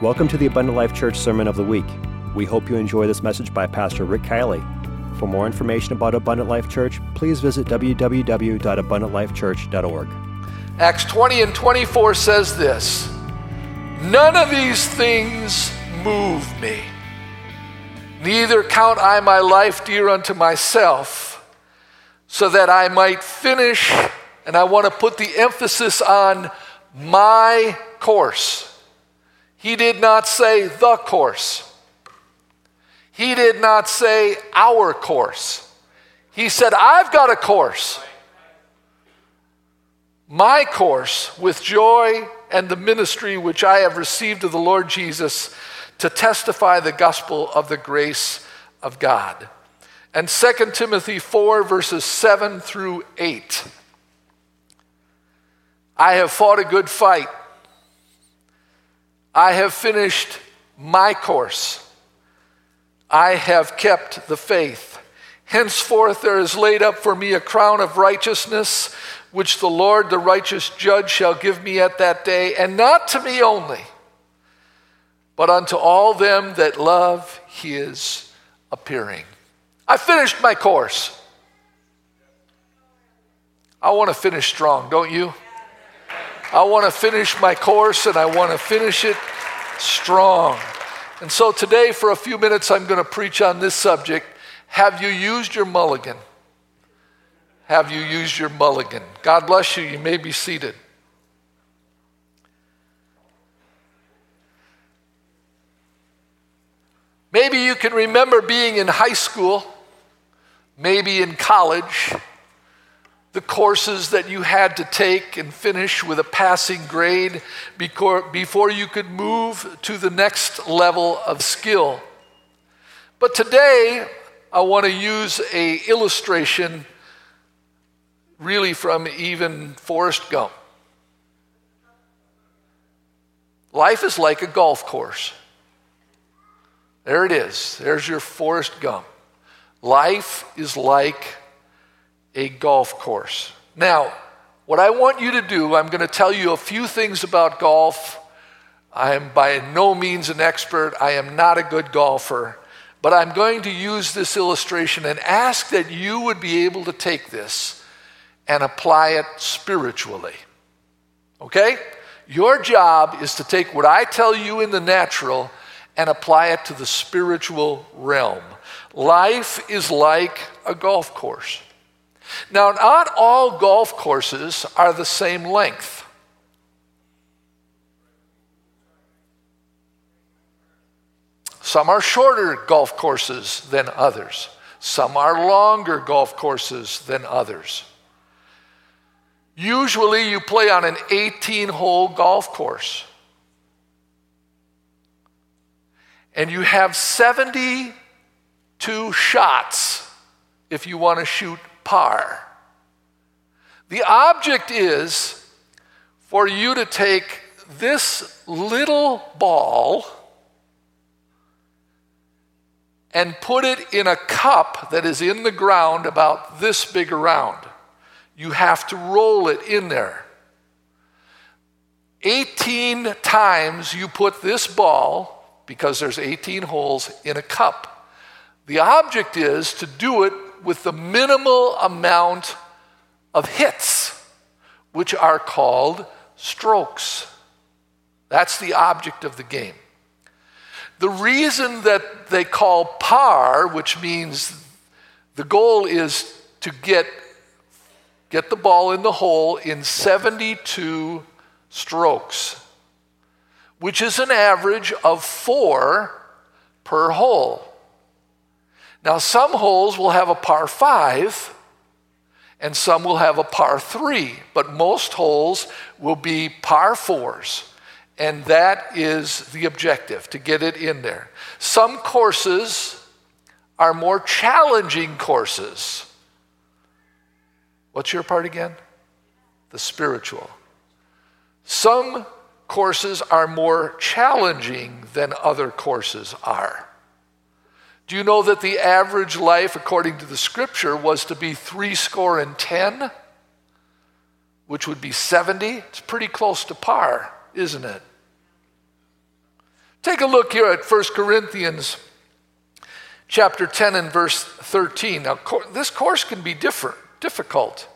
Welcome to the Abundant Life Church Sermon of the Week. We hope you enjoy this message by Pastor Rick Kielley. For more information about Abundant Life Church, please visit www.abundantlifechurch.org. Acts 20 and 24 says this None of these things move me. Neither count I my life dear unto myself, so that I might finish, and I want to put the emphasis on my course. He did not say the course. He did not say our course. He said, I've got a course. My course with joy and the ministry which I have received of the Lord Jesus to testify the gospel of the grace of God. And 2 Timothy 4, verses 7 through 8. I have fought a good fight. I have finished my course. I have kept the faith. Henceforth there is laid up for me a crown of righteousness, which the Lord, the righteous judge, shall give me at that day, and not to me only, but unto all them that love his appearing. I finished my course. I want to finish strong, don't you? I want to finish my course and I want to finish it strong. And so today, for a few minutes, I'm going to preach on this subject. Have you used your mulligan? Have you used your mulligan? God bless you. You may be seated. Maybe you can remember being in high school, maybe in college the courses that you had to take and finish with a passing grade before you could move to the next level of skill. But today, I want to use a illustration really from even Forrest Gump. Life is like a golf course. There it is. There's your Forrest Gump. Life is like a golf course. Now, what I want you to do, I'm going to tell you a few things about golf. I am by no means an expert, I am not a good golfer, but I'm going to use this illustration and ask that you would be able to take this and apply it spiritually. Okay? Your job is to take what I tell you in the natural and apply it to the spiritual realm. Life is like a golf course. Now, not all golf courses are the same length. Some are shorter golf courses than others. Some are longer golf courses than others. Usually, you play on an 18 hole golf course. And you have 72 shots if you want to shoot par. The object is for you to take this little ball and put it in a cup that is in the ground about this big around. You have to roll it in there. 18 times you put this ball, because there's 18 holes, in a cup. The object is to do it with the minimal amount of hits, which are called strokes. That's the object of the game. The reason that they call par, which means the goal is to get, get the ball in the hole in 72 strokes, which is an average of four per hole. Now, some holes will have a par five, and some will have a par three, but most holes will be par fours. And that is the objective to get it in there. Some courses are more challenging courses. What's your part again? The spiritual. Some courses are more challenging than other courses are. Do you know that the average life, according to the scripture, was to be three score and ten, which would be 70? It's pretty close to par, isn't it? Take a look here at 1 Corinthians chapter 10 and verse 13. Now, this course can be different, difficult.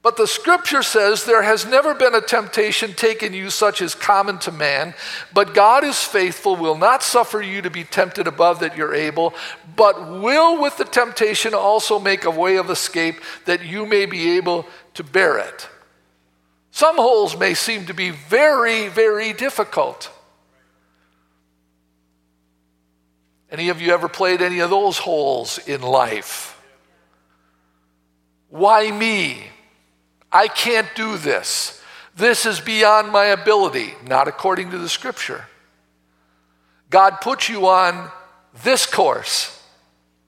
But the scripture says there has never been a temptation taken you such as common to man, but God is faithful, will not suffer you to be tempted above that you're able, but will with the temptation also make a way of escape that you may be able to bear it. Some holes may seem to be very, very difficult. Any of you ever played any of those holes in life? Why me? I can't do this. This is beyond my ability, not according to the scripture. God put you on this course,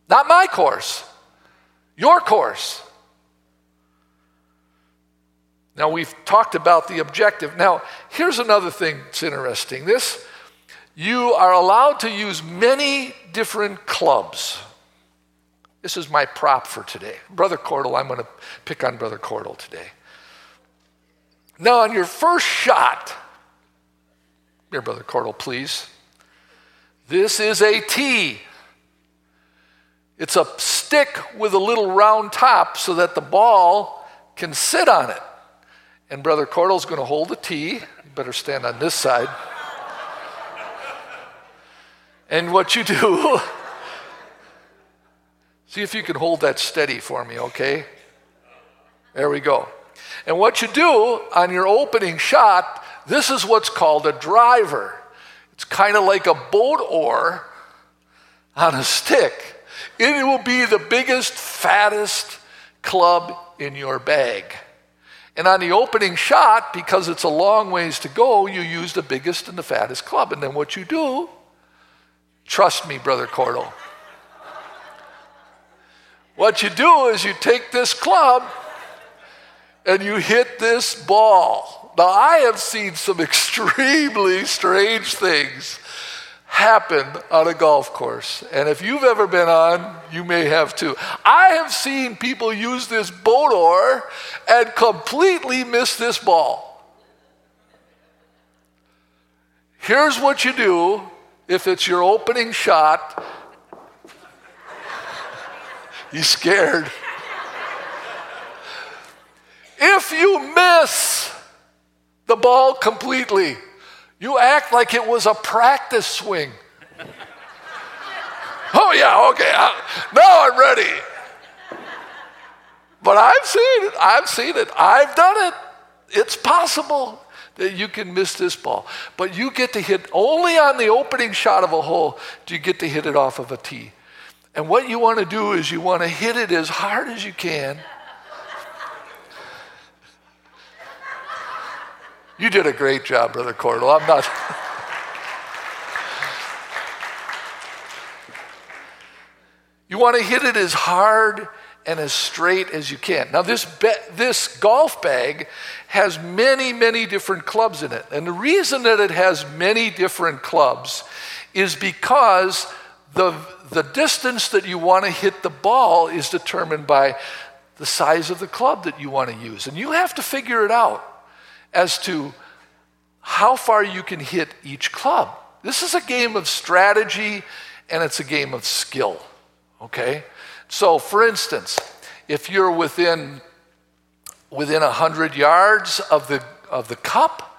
not my course, your course. Now, we've talked about the objective. Now, here's another thing that's interesting. This you are allowed to use many different clubs. This is my prop for today. Brother Cordell, I'm going to pick on Brother Cordell today. Now, on your first shot, here, Brother Cordell, please. This is a tee. It's a stick with a little round top so that the ball can sit on it. And Brother Cordell's going to hold the tee. Better stand on this side. And what you do, see if you can hold that steady for me, okay? There we go. And what you do on your opening shot, this is what's called a driver. It's kind of like a boat oar on a stick. It will be the biggest, fattest club in your bag. And on the opening shot, because it's a long ways to go, you use the biggest and the fattest club. And then what you do Trust me, Brother Cordell. What you do is you take this club and you hit this ball. Now, I have seen some extremely strange things happen on a golf course. And if you've ever been on, you may have too. I have seen people use this boat and completely miss this ball. Here's what you do if it's your opening shot, you scared. if you miss the ball completely, you act like it was a practice swing. oh, yeah, okay, I, now I'm ready. But I've seen it, I've seen it, I've done it. It's possible that you can miss this ball. But you get to hit only on the opening shot of a hole do you get to hit it off of a tee. And what you want to do is you want to hit it as hard as you can. You did a great job, Brother Cordell. I'm not. you want to hit it as hard and as straight as you can. Now, this, be- this golf bag has many, many different clubs in it. And the reason that it has many different clubs is because the, the distance that you want to hit the ball is determined by the size of the club that you want to use. And you have to figure it out as to how far you can hit each club. This is a game of strategy and it's a game of skill, okay? So, for instance, if you're within within 100 yards of the, of the cup,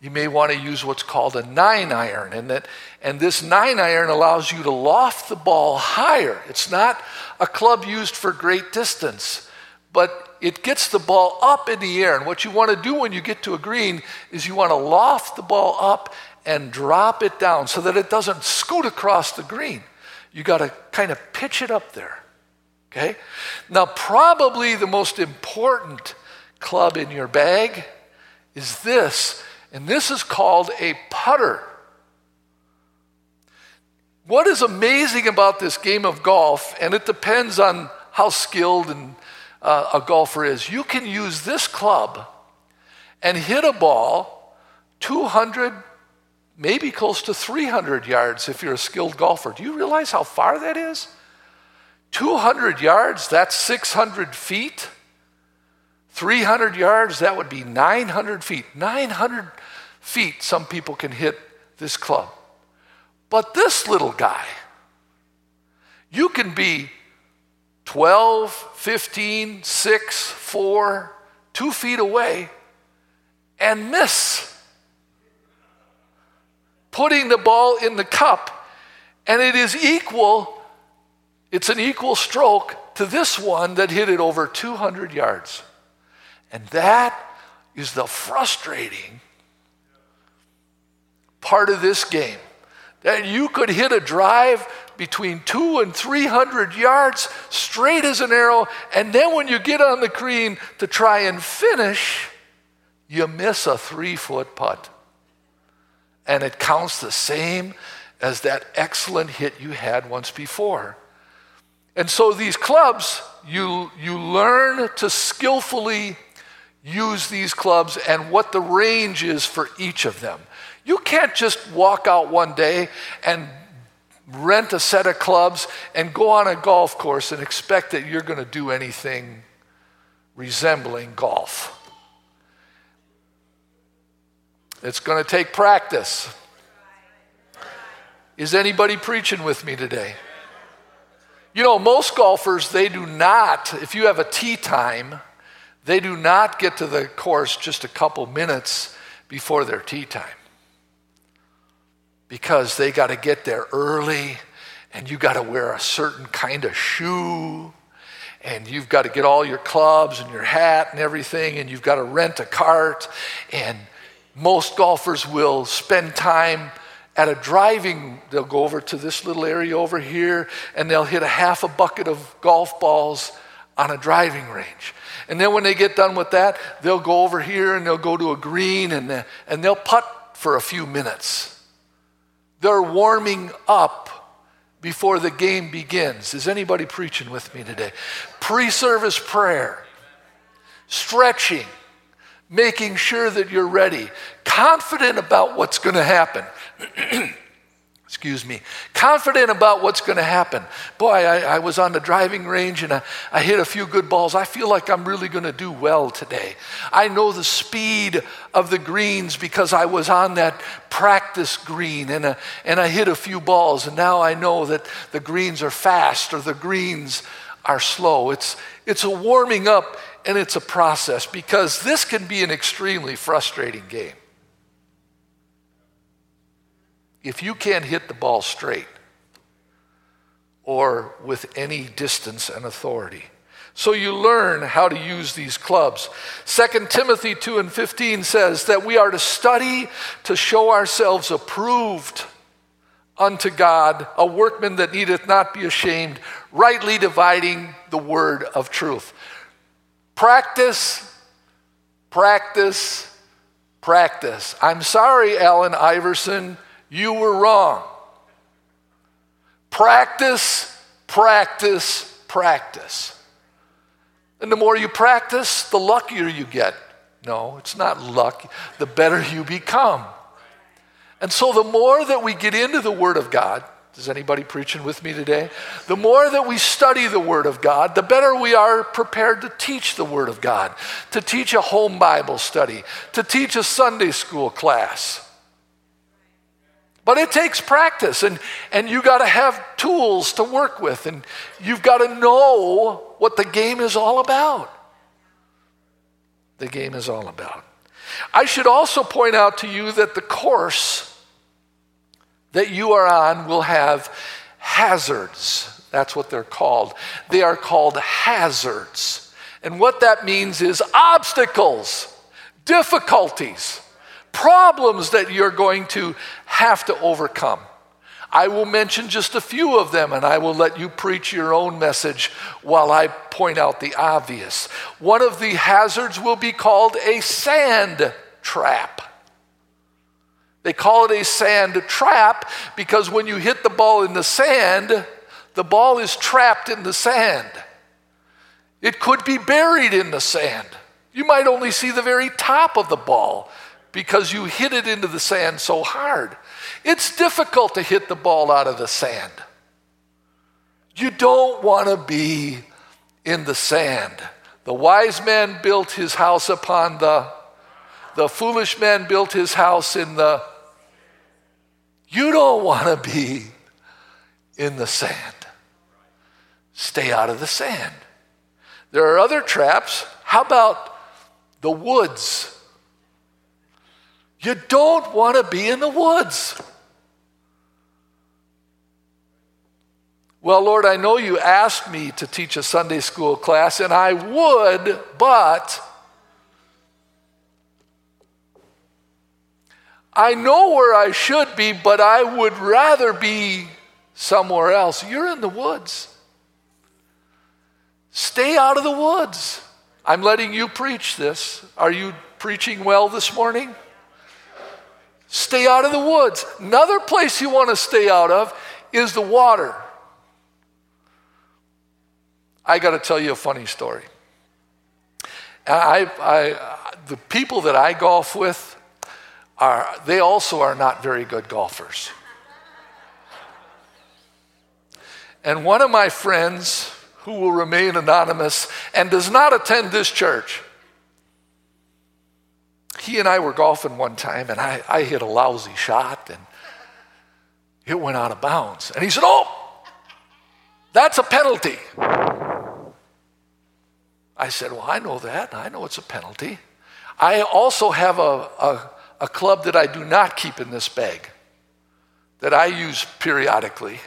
you may want to use what's called a nine iron. And, that, and this nine iron allows you to loft the ball higher. It's not a club used for great distance, but it gets the ball up in the air. And what you want to do when you get to a green is you want to loft the ball up and drop it down so that it doesn't scoot across the green. You got to kind of pitch it up there. Okay? Now, probably the most important club in your bag is this, and this is called a putter. What is amazing about this game of golf, and it depends on how skilled and, uh, a golfer is, you can use this club and hit a ball 200, maybe close to 300 yards if you're a skilled golfer. Do you realize how far that is? 200 yards, that's 600 feet. 300 yards, that would be 900 feet. 900 feet, some people can hit this club. But this little guy, you can be 12, 15, 6, 4, 2 feet away and miss putting the ball in the cup, and it is equal, it's an equal stroke to this one that hit it over 200 yards. And that is the frustrating part of this game. That you could hit a drive between two and 300 yards straight as an arrow, and then when you get on the green to try and finish, you miss a three foot putt and it counts the same as that excellent hit you had once before. And so these clubs, you, you learn to skillfully use these clubs and what the range is for each of them. You can't just walk out one day and rent a set of clubs and go on a golf course and expect that you're going to do anything resembling golf. It's going to take practice. Is anybody preaching with me today? You know, most golfers, they do not, if you have a tee time, they do not get to the course just a couple minutes before their tee time. Because they got to get there early and you got to wear a certain kind of shoe and you've got to get all your clubs and your hat and everything and you've got to rent a cart and most golfers will spend time at a driving, they'll go over to this little area over here and they'll hit a half a bucket of golf balls on a driving range. And then when they get done with that, they'll go over here and they'll go to a green and, and they'll putt for a few minutes. They're warming up before the game begins. Is anybody preaching with me today? Pre service prayer, stretching, making sure that you're ready, confident about what's going to happen. Excuse me, confident about what's going to happen. Boy, I, I, was on the driving range and I, I hit a few good balls. I feel like I'm really going to do well today. I know the speed of the greens because I was on that practice green and, a, and I hit a few balls, and now I know that the greens are fast or the greens are slow. It's, it's a warming up and it's a process because this can be an extremely frustrating game. If you can't hit the ball straight or with any distance and authority. So you learn how to use these clubs. 2 Timothy 2 and 15 says that we are to study to show ourselves approved unto God, a workman that needeth not be ashamed, rightly dividing the word of truth. Practice, practice, practice. I'm sorry, Allen Iverson, you were wrong. Practice, practice, practice. And the more you practice, the luckier you get. No, it's not luck. The better you become. And so the more that we get into the Word of God, is anybody preaching with me today? The more that we study the Word of God, the better we are prepared to teach the Word of God, to teach a home Bible study, to teach a Sunday school class. But it takes practice, and, and you got to have tools to work with, and you've got to know what the game is all about. The game is all about. I should also point out to you that the course that you are on will have hazards. That's what they're called. They are called hazards. And what that means is obstacles, difficulties, problems that you're going to have to overcome. I will mention just a few of them and I will let you preach your own message while I point out the obvious. One of the hazards will be called a sand trap. They call it a sand trap because when you hit the ball in the sand, the ball is trapped in the sand. It could be buried in the sand. You might only see the very top of the ball because you hit it into the sand so hard. It's difficult to hit the ball out of the sand. You don't want to be in the sand. The wise man built his house upon the the foolish man built his house in the. You don't want to be in the sand. Stay out of the sand. There are other traps. How about the woods? You don't want to be in the woods. Well, Lord, I know you asked me to teach a Sunday school class, and I would, but I know where I should be, but I would rather be somewhere else. You're in the woods. Stay out of the woods. I'm letting you preach this. Are you preaching well this morning? Stay out of the woods. Another place you want to stay out of is the water. I got to tell you a funny story. I, I, the people that I golf with are, they also are not very good golfers. And one of my friends, who will remain anonymous and does not attend this church, he and I were golfing one time, and I, I hit a lousy shot, and it went out of bounds. And he said, Oh, that's a penalty. I said, Well, I know that. I know it's a penalty. I also have a, a, a club that I do not keep in this bag that I use periodically,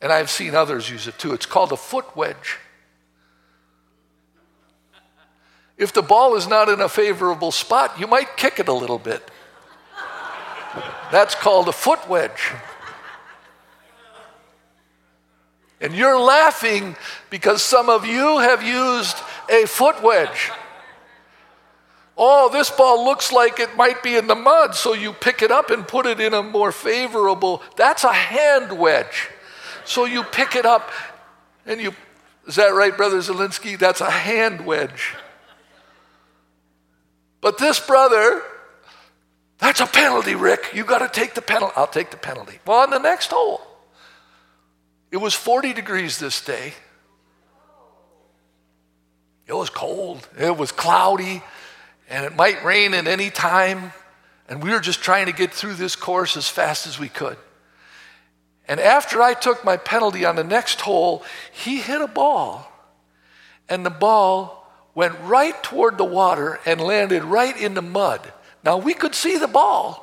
and I've seen others use it too. It's called a foot wedge. If the ball is not in a favorable spot, you might kick it a little bit. That's called a foot wedge. And you're laughing because some of you have used a foot wedge. Oh, this ball looks like it might be in the mud, so you pick it up and put it in a more favorable. That's a hand wedge. So you pick it up and you, is that right, Brother Zelinsky? That's a hand wedge. But this brother, that's a penalty, Rick. You got to take the penalty. I'll take the penalty. Well, on the next hole, it was 40 degrees this day. It was cold, it was cloudy, and it might rain at any time. And we were just trying to get through this course as fast as we could. And after I took my penalty on the next hole, he hit a ball. And the ball went right toward the water and landed right in the mud. Now we could see the ball.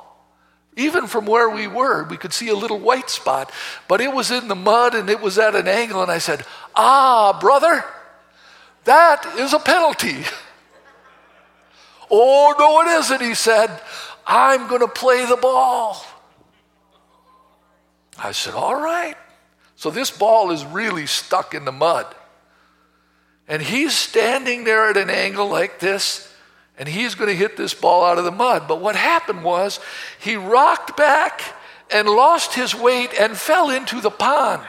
Even from where we were, we could see a little white spot, but it was in the mud and it was at an angle. And I said, Ah, brother, that is a penalty. oh, no, it isn't, he said. I'm going to play the ball. I said, All right. So this ball is really stuck in the mud. And he's standing there at an angle like this, and he's going to hit this ball out of the mud. But what happened was he rocked back and lost his weight and fell into the pond.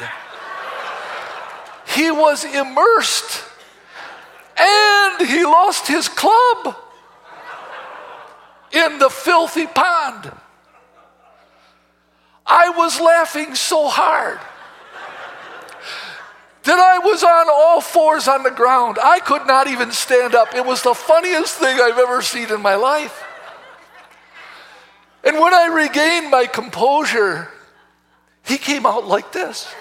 He was immersed and he lost his club in the filthy pond. I was laughing so hard that I was on all fours on the ground. I could not even stand up. It was the funniest thing I've ever seen in my life. And when I regained my composure, he came out like this.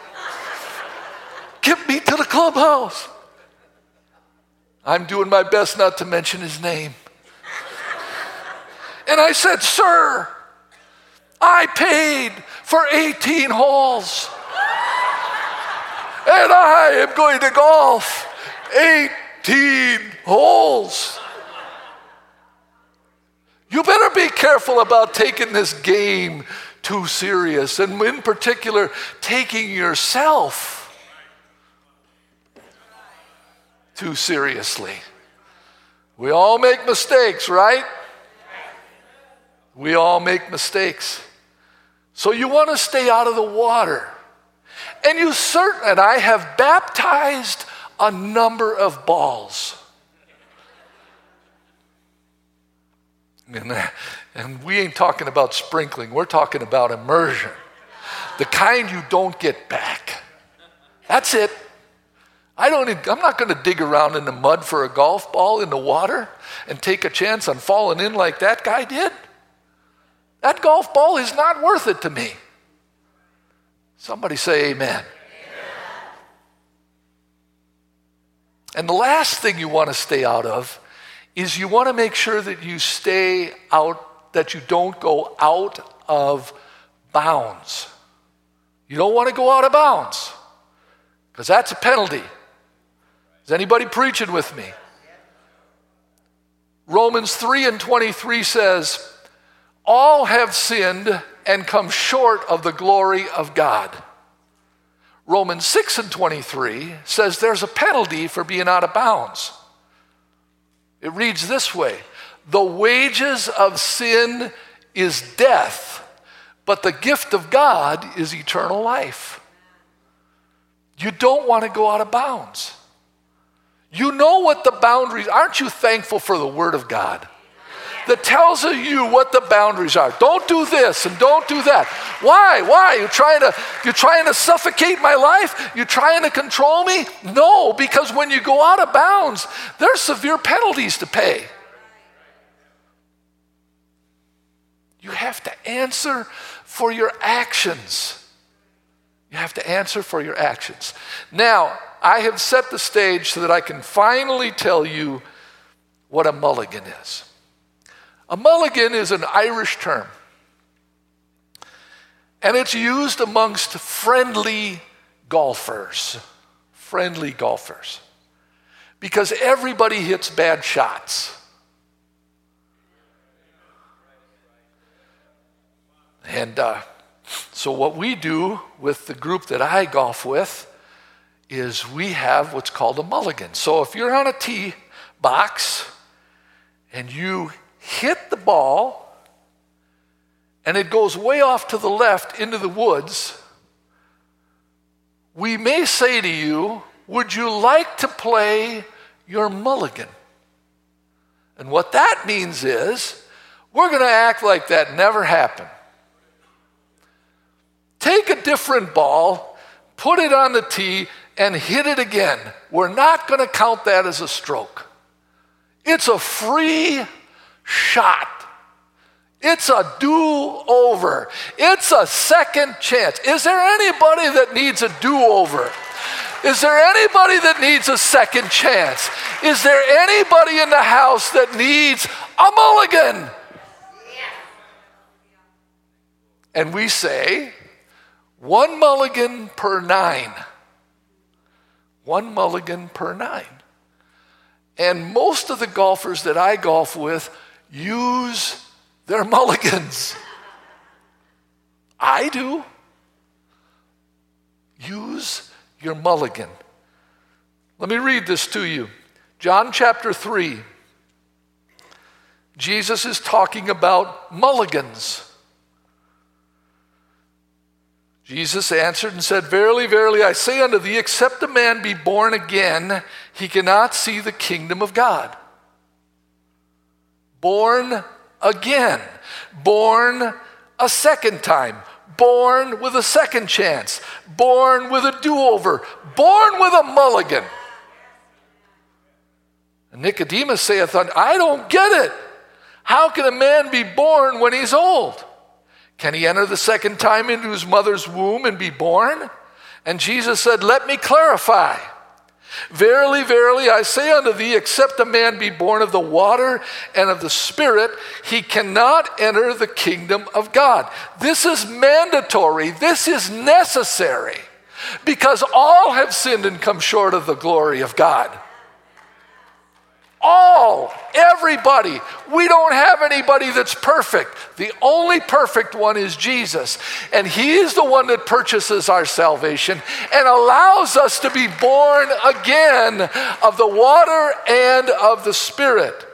Get me to the clubhouse. I'm doing my best not to mention his name. And I said, Sir, I paid for 18 holes. And I am going to golf 18 holes. You better be careful about taking this game too serious, and in particular, taking yourself too seriously. We all make mistakes, right? We all make mistakes. So you want to stay out of the water. And you certain, and I have baptized a number of balls. And, and we ain't talking about sprinkling, we're talking about immersion. The kind you don't get back. That's it. I don't, I'm not going to dig around in the mud for a golf ball in the water and take a chance on falling in like that guy did. That golf ball is not worth it to me. Somebody say amen. And the last thing you want to stay out of is you want to make sure that you stay out, that you don't go out of bounds. You don't want to go out of bounds because that's a penalty. Is anybody preaching with me? Romans 3 and 23 says, All have sinned and come short of the glory of God. Romans 6 and 23 says there's a penalty for being out of bounds. It reads this way The wages of sin is death, but the gift of God is eternal life. You don't want to go out of bounds. You know what the boundaries aren't you thankful for the word of God? That tells you what the boundaries are. Don't do this and don't do that. Why? Why? You're trying to you're trying to suffocate my life? You're trying to control me? No, because when you go out of bounds, there's severe penalties to pay. You have to answer for your actions. You have to answer for your actions. Now, I have set the stage so that I can finally tell you what a mulligan is. A mulligan is an Irish term, and it's used amongst friendly golfers. Friendly golfers. Because everybody hits bad shots. And uh, so, what we do with the group that I golf with is we have what's called a mulligan. So, if you're on a tee box and you hit the ball and it goes way off to the left into the woods, we may say to you, Would you like to play your mulligan? And what that means is, we're going to act like that never happened. Take a different ball, put it on the tee, and hit it again. We're not going to count that as a stroke. It's a free shot. It's a do over. It's a second chance. Is there anybody that needs a do over? Is there anybody that needs a second chance? Is there anybody in the house that needs a mulligan? And we say, one mulligan per nine. One mulligan per nine. And most of the golfers that I golf with use their mulligans. I do. Use your mulligan. Let me read this to you. John chapter 3. Jesus is talking about mulligans. Jesus answered and said, Verily, verily, I say unto thee, except a man be born again, he cannot see the kingdom of God born again, born a second time, born with a second chance, born with a do over, born with a mulligan. And Nicodemus saith, I don't get it. How can a man be born when he's old? Can he enter the second time into his mother's womb and be born? And Jesus said, Let me clarify. Verily, verily, I say unto thee, except a man be born of the water and of the Spirit, he cannot enter the kingdom of God. This is mandatory, this is necessary, because all have sinned and come short of the glory of God. All, everybody. We don't have anybody that's perfect. The only perfect one is Jesus. And He is the one that purchases our salvation and allows us to be born again of the water and of the Spirit.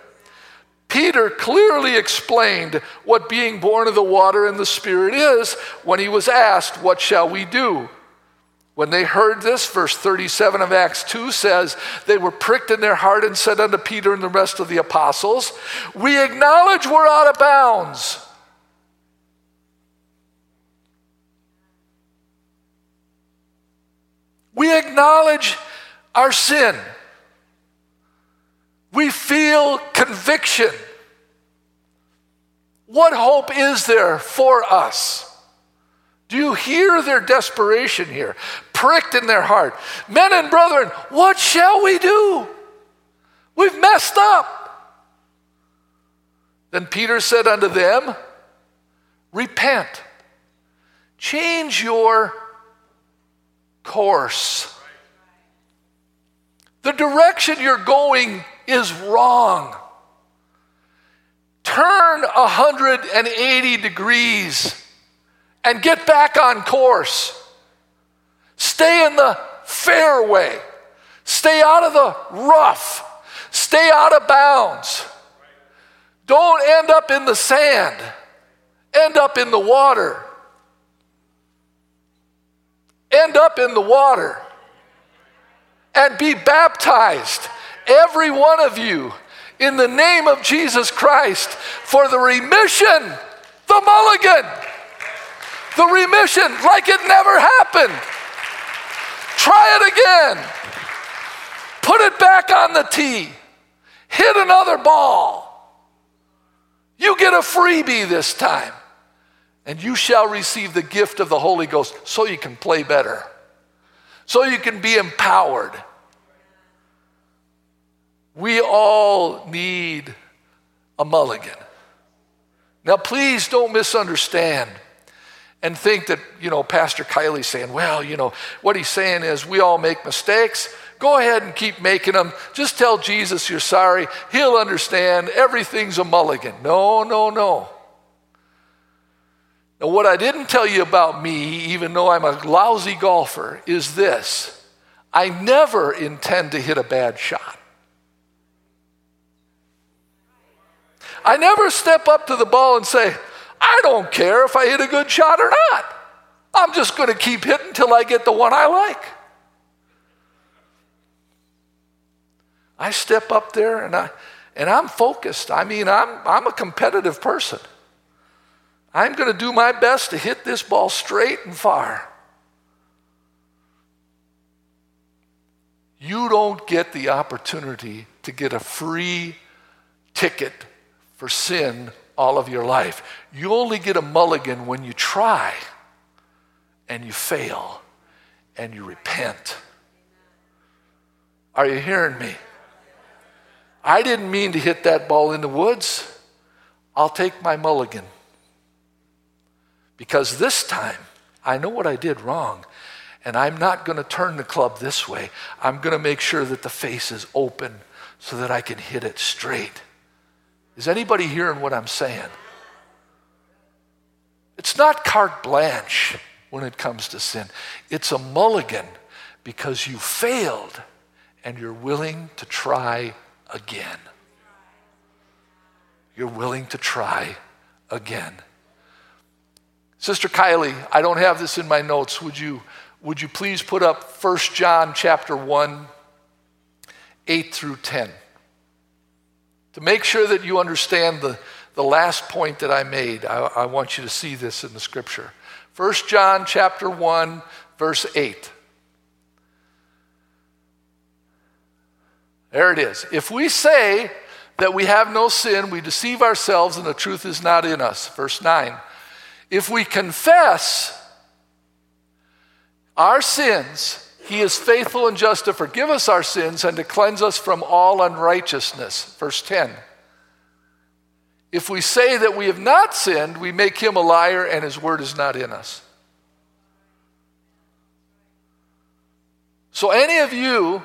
Peter clearly explained what being born of the water and the Spirit is when he was asked, What shall we do? When they heard this, verse 37 of Acts 2 says, they were pricked in their heart and said unto Peter and the rest of the apostles, We acknowledge we're out of bounds. We acknowledge our sin. We feel conviction. What hope is there for us? Do you hear their desperation here? Pricked in their heart. Men and brethren, what shall we do? We've messed up. Then Peter said unto them, Repent, change your course. The direction you're going is wrong. Turn 180 degrees and get back on course. Stay in the fairway. Stay out of the rough. Stay out of bounds. Don't end up in the sand, end up in the water. End up in the water and be baptized, every one of you, in the name of Jesus Christ for the remission, the mulligan, the remission like it never happened. Try it again. Put it back on the tee. Hit another ball. You get a freebie this time, and you shall receive the gift of the Holy Ghost so you can play better, so you can be empowered. We all need a mulligan. Now, please don't misunderstand and think that, you know, Pastor Kielley's saying, well, you know, what he's saying is we all make mistakes. Go ahead and keep making them. Just tell Jesus you're sorry. He'll understand. Everything's a mulligan. No, no, no. Now, what I didn't tell you about me, even though I'm a lousy golfer, is this I never intend to hit a bad shot. I never step up to the ball and say, I don't care if I hit a good shot or not. I'm just going to keep hitting until I get the one I like. I step up there and I and I'm focused. I mean, I'm I'm a competitive person. I'm going to do my best to hit this ball straight and far. You don't get the opportunity to get a free ticket for sin all of your life. You only get a mulligan when you try and you fail and you repent. Are you hearing me? I didn't mean to hit that ball in the woods. I'll take my mulligan. Because this time, I know what I did wrong, and I'm not going to turn the club this way. I'm going to make sure that the face is open so that I can hit it straight. Is anybody hearing what I'm saying? It's not carte blanche when it comes to sin, it's a mulligan because you failed and you're willing to try again. You're willing to try again. Sister Kielley, I don't have this in my notes. Would you, would you please put up 1 John chapter 1, 8 through 10? To make sure that you understand the, the last point that I made, I, I want you to see this in the scripture. 1 John chapter 1, verse 8. There it is. If we say that we have no sin, we deceive ourselves and the truth is not in us. Verse 9. If we confess our sins, he is faithful and just to forgive us our sins and to cleanse us from all unrighteousness. Verse 10. If we say that we have not sinned, we make him a liar and his word is not in us. So, any of you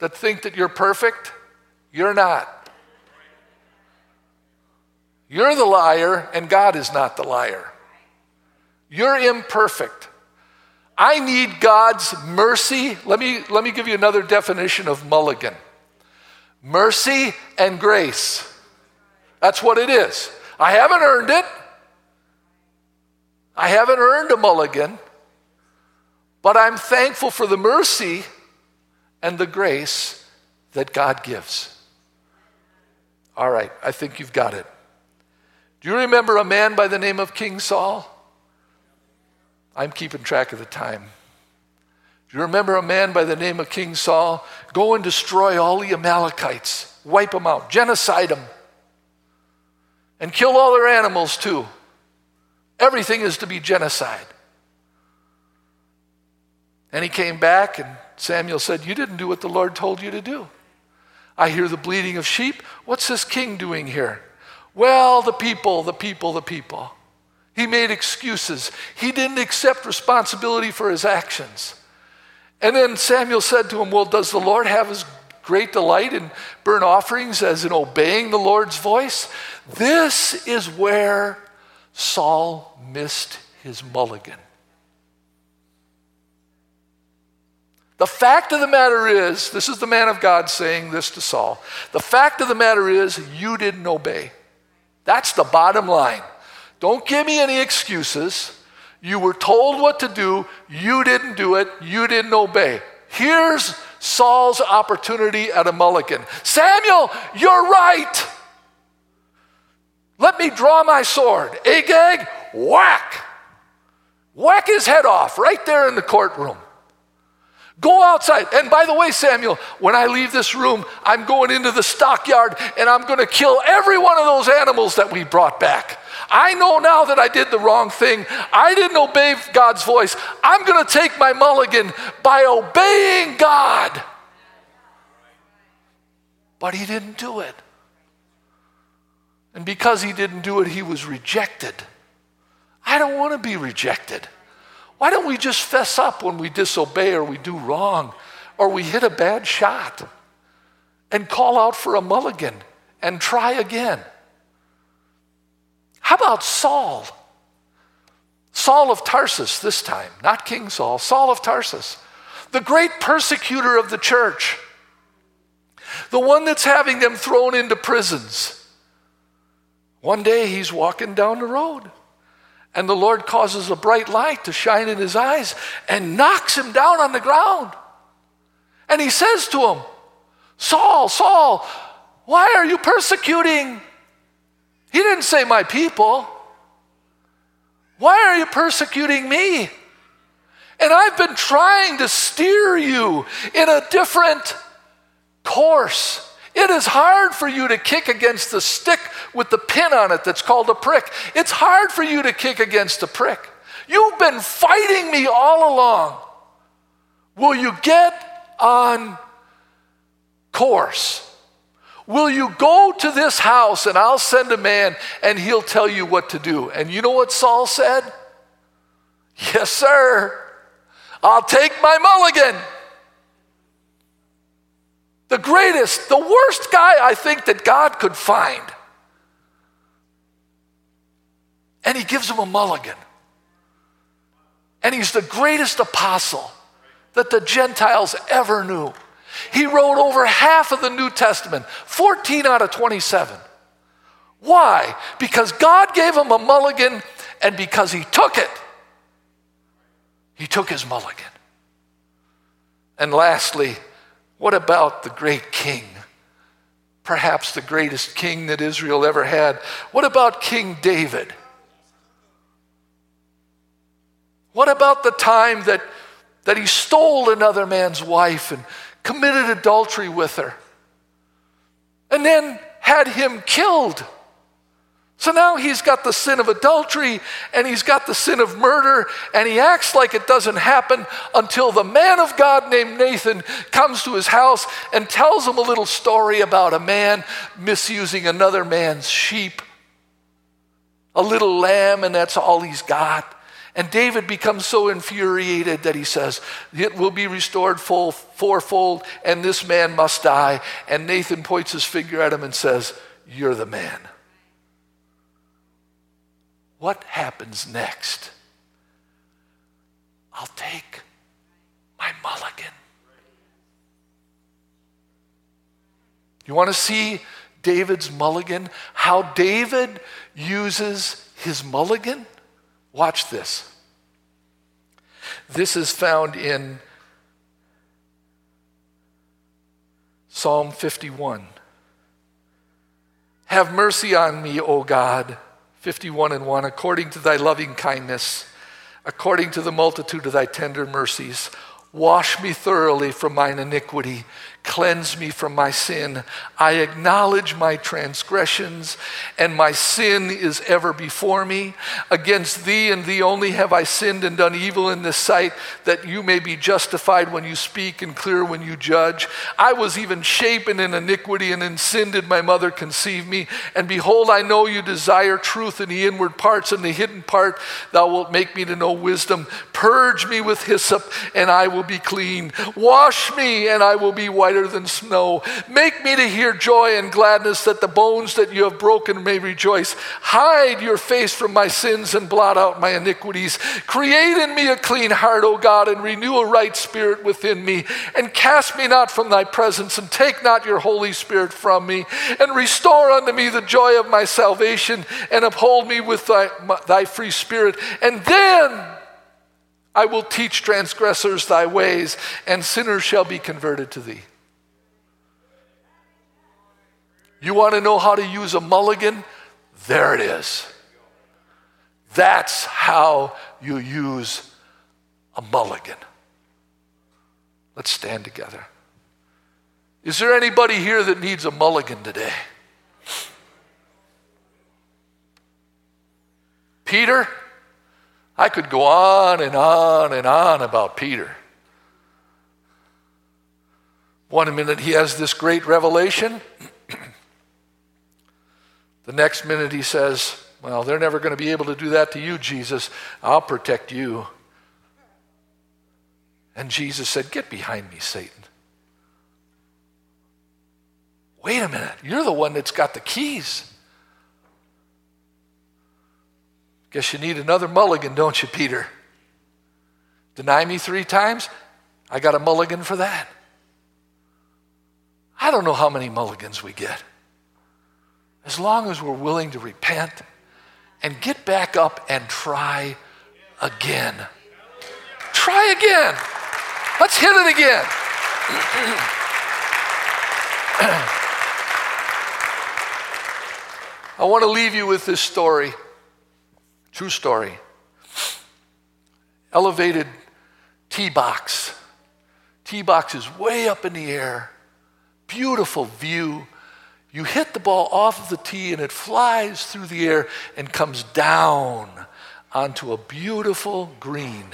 that think that you're perfect, you're not. You're the liar, and God is not the liar. You're imperfect. I need God's mercy. Let me, let me give you another definition of mulligan mercy and grace. That's what it is. I haven't earned it. I haven't earned a mulligan, but I'm thankful for the mercy and the grace that God gives. All right, I think you've got it. Do you remember a man by the name of King Saul? I'm keeping track of the time. Do you remember a man by the name of King Saul? Go and destroy all the Amalekites, wipe them out, genocide them, and kill all their animals too. Everything is to be genocide. And he came back, and Samuel said, You didn't do what the Lord told you to do. I hear the bleating of sheep. What's this king doing here? Well, the people, the people, the people. He made excuses. He didn't accept responsibility for his actions. And then Samuel said to him, Well, does the Lord have his great delight in burnt offerings as in obeying the Lord's voice? This is where Saul missed his mulligan. The fact of the matter is, this is the man of God saying this to Saul. The fact of the matter is, you didn't obey. That's the bottom line. Don't give me any excuses. You were told what to do, you didn't do it, you didn't obey. Here's Saul's opportunity at a mulligan. Samuel, you're right. Let me draw my sword. Agag, whack. Whack his head off right there in the courtroom. Go outside. And by the way, Samuel, when I leave this room, I'm going into the stockyard and I'm going to kill every one of those animals that we brought back. I know now that I did the wrong thing. I didn't obey God's voice. I'm going to take my mulligan by obeying God. But he didn't do it. And because he didn't do it, he was rejected. I don't want to be rejected. Why don't we just fess up when we disobey or we do wrong or we hit a bad shot and call out for a mulligan and try again? How about Saul? Saul of Tarsus this time, not King Saul, Saul of Tarsus, the great persecutor of the church, the one that's having them thrown into prisons. One day he's walking down the road and the Lord causes a bright light to shine in his eyes and knocks him down on the ground. And he says to him, Saul, Saul, why are you persecuting? He didn't say, My people. Why are you persecuting me? And I've been trying to steer you in a different course. It is hard for you to kick against the stick with the pin on it that's called a prick. It's hard for you to kick against a prick. You've been fighting me all along. Will you get on course? Will you go to this house and I'll send a man and he'll tell you what to do? And you know what Saul said? Yes, sir. I'll take my mulligan. The greatest, the worst guy I think that God could find. And he gives him a mulligan. And he's the greatest apostle that the Gentiles ever knew. He wrote over half of the New Testament, 14 out of 27. Why? Because God gave him a mulligan, and because he took it, he took his mulligan. And lastly, what about the great king? Perhaps the greatest king that Israel ever had. What about King David? What about the time that, that he stole another man's wife and committed adultery with her and then had him killed? So now he's got the sin of adultery and he's got the sin of murder, and he acts like it doesn't happen until the man of God named Nathan comes to his house and tells him a little story about a man misusing another man's sheep, a little lamb, and that's all he's got. And David becomes so infuriated that he says, It will be restored full, fourfold, and this man must die. And Nathan points his finger at him and says, You're the man. What happens next? I'll take my mulligan. You want to see David's mulligan? How David uses his mulligan? Watch this. This is found in Psalm 51. Have mercy on me, O God 51 and 1 according to thy loving kindness, according to the multitude of thy tender mercies, Wash me thoroughly from mine iniquity. Cleanse me from my sin. I acknowledge my transgressions, and my sin is ever before me. Against thee and thee only have I sinned and done evil in this sight, that you may be justified when you speak and clear when you judge. I was even shapen in iniquity, and in sin did my mother conceive me. And behold, I know you desire truth in the inward parts, and the hidden part thou wilt make me to know wisdom. Purge me with hyssop, and I will be clean. Wash me, and I will be whiter than snow. Make me to hear joy and gladness, that the bones that you have broken may rejoice. Hide your face from my sins and blot out my iniquities. Create in me a clean heart, O God, and renew a right spirit within me. And cast me not from thy presence, and take not your Holy Spirit from me. And restore unto me the joy of my salvation, and uphold me with thy, thy free spirit. And then I will teach transgressors thy ways, and sinners shall be converted to thee. You want to know how to use a mulligan? There it is. That's how you use a mulligan. Let's stand together. Is there anybody here that needs a mulligan today? Peter? I could go on and on and on about Peter. One minute he has this great revelation. The next minute he says, Well, they're never going to be able to do that to you, Jesus. I'll protect you. And Jesus said, Get behind me, Satan. Wait a minute, you're the one that's got the keys. Guess you need another mulligan, don't you, Peter? Deny me three times? I got a mulligan for that. I don't know how many mulligans we get. As long as we're willing to repent and get back up and try again. Try again. Let's hit it again. I want to leave you with this story. True story. Elevated tee box. Tee box is way up in the air. Beautiful view. You hit the ball off of the tee and it flies through the air and comes down onto a beautiful green.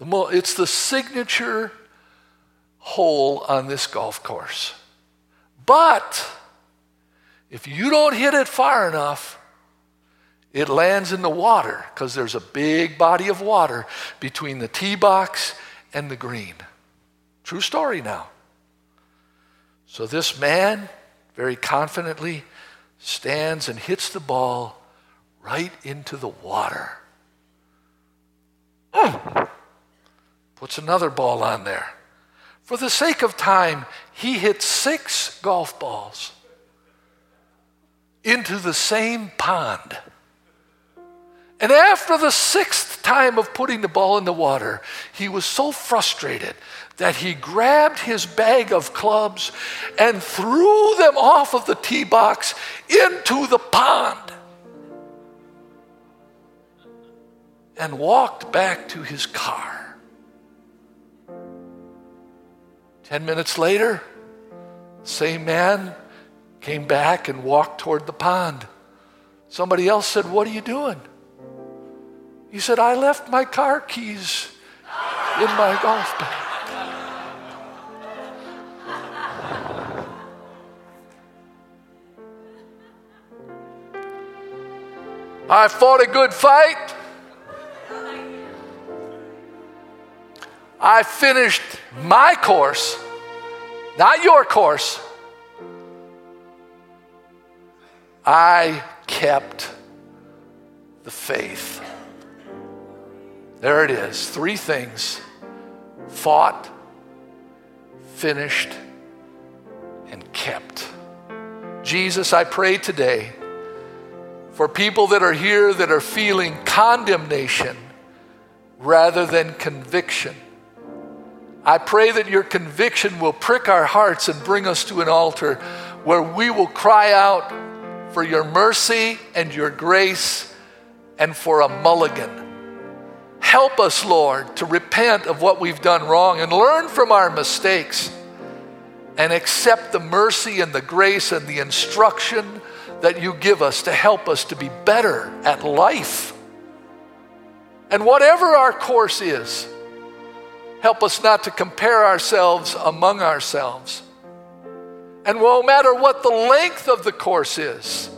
It's the signature hole on this golf course. But if you don't hit it far enough, it lands in the water because there's a big body of water between the tee box and the green. True story now. So this man very confidently stands and hits the ball right into the water. Mm. Puts another ball on there. For the sake of time, he hit six golf balls into the same pond. And after the sixth time of putting the ball in the water, he was so frustrated that he grabbed his bag of clubs and threw them off of the tee box into the pond and walked back to his car. Ten minutes later, same man came back and walked toward the pond. Somebody else said, What are you doing? He said, I left my car keys in my golf bag. I fought a good fight. I finished my course, not your course. I kept the faith. There it is. Three things fought, finished, and kept. Jesus, I pray today for people that are here that are feeling condemnation rather than conviction. I pray that your conviction will prick our hearts and bring us to an altar where we will cry out for your mercy and your grace and for a mulligan Help us, Lord, to repent of what we've done wrong and learn from our mistakes and accept the mercy and the grace and the instruction that you give us to help us to be better at life. And whatever our course is, help us not to compare ourselves among ourselves. And no matter what the length of the course is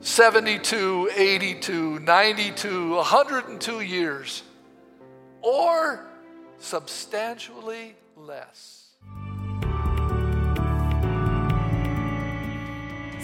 72, 82, 92, 102 years or substantially less.